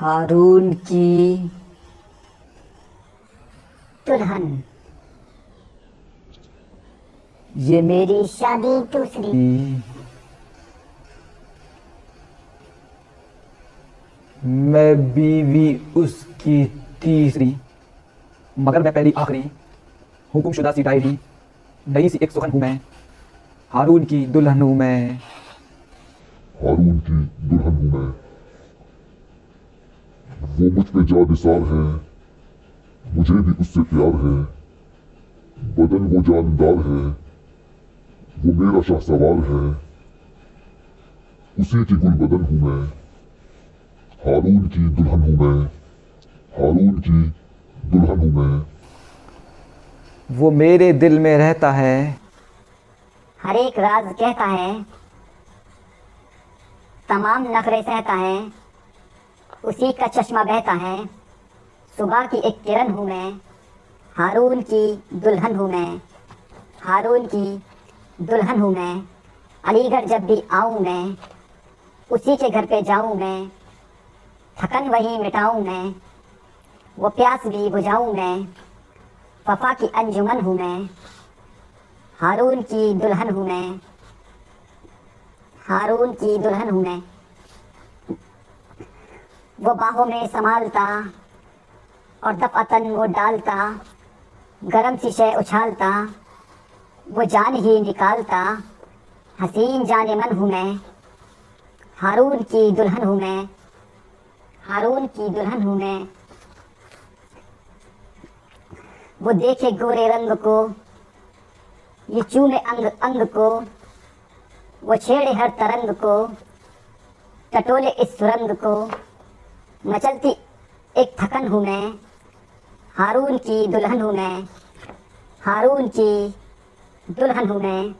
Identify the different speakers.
Speaker 1: हारून की
Speaker 2: दुल्हन।
Speaker 1: ये मेरी
Speaker 2: शादी दूसरी।
Speaker 3: मैं बीवी उसकी तीसरी मगर मैं पहली आखिरी हुक्मशुदा सी डायरी नई सी एक सुखन हूँ मैं। हारून की दुल्हन हूँ मैं।
Speaker 4: हारून की दुल्हन हूँ मैं। वो मुझ पे जा निसार है। मुझे भी उससे प्यार है। बदन वो जानदार है। वो मेरा शाह सवार है। उसी की गुल बदन हूँ मैं। हारून की दुल्हन हूँ मैं। हारून की दुल्हन हूँ मैं।
Speaker 3: वो मेरे दिल में रहता है।
Speaker 2: हर एक राज कहता है। तमाम नखरे सहता है। उसी का चश्मा बहता है। सुबह की एक किरण हूँ मैं, हारून की दुल्हन हूँ मैं, हारून की दुल्हन हूँ मैं, अलीगढ़ जब भी आऊँ मैं, उसी के घर पे जाऊँ मैं, थकन वही मिटाऊँ मैं, वो प्यास भी बुझाऊँ मैं, वफा की अंजुमन हूँ मैं, हारून की दुल्हन हूँ मैं, हारून की दुल्हन हूँ मैं। वो बाहों में संभालता और दफअतन वो डालता, गरम शय उछालता, वो जान ही निकालता, हसीन जान मन हूँ मैं, हारून की दुल्हन हूँ मैं, हारून की दुल्हन हूँ मैं। वो देखे गोरे रंग को, ये चूमे अंग अंग को, वो छेड़े हर तरंग को, टटोले इस सुरंग को। मचलती एक थकन हूँ मैं, हारून की दुल्हन हूँ मैं, हारून की दुल्हन हूँ मैं।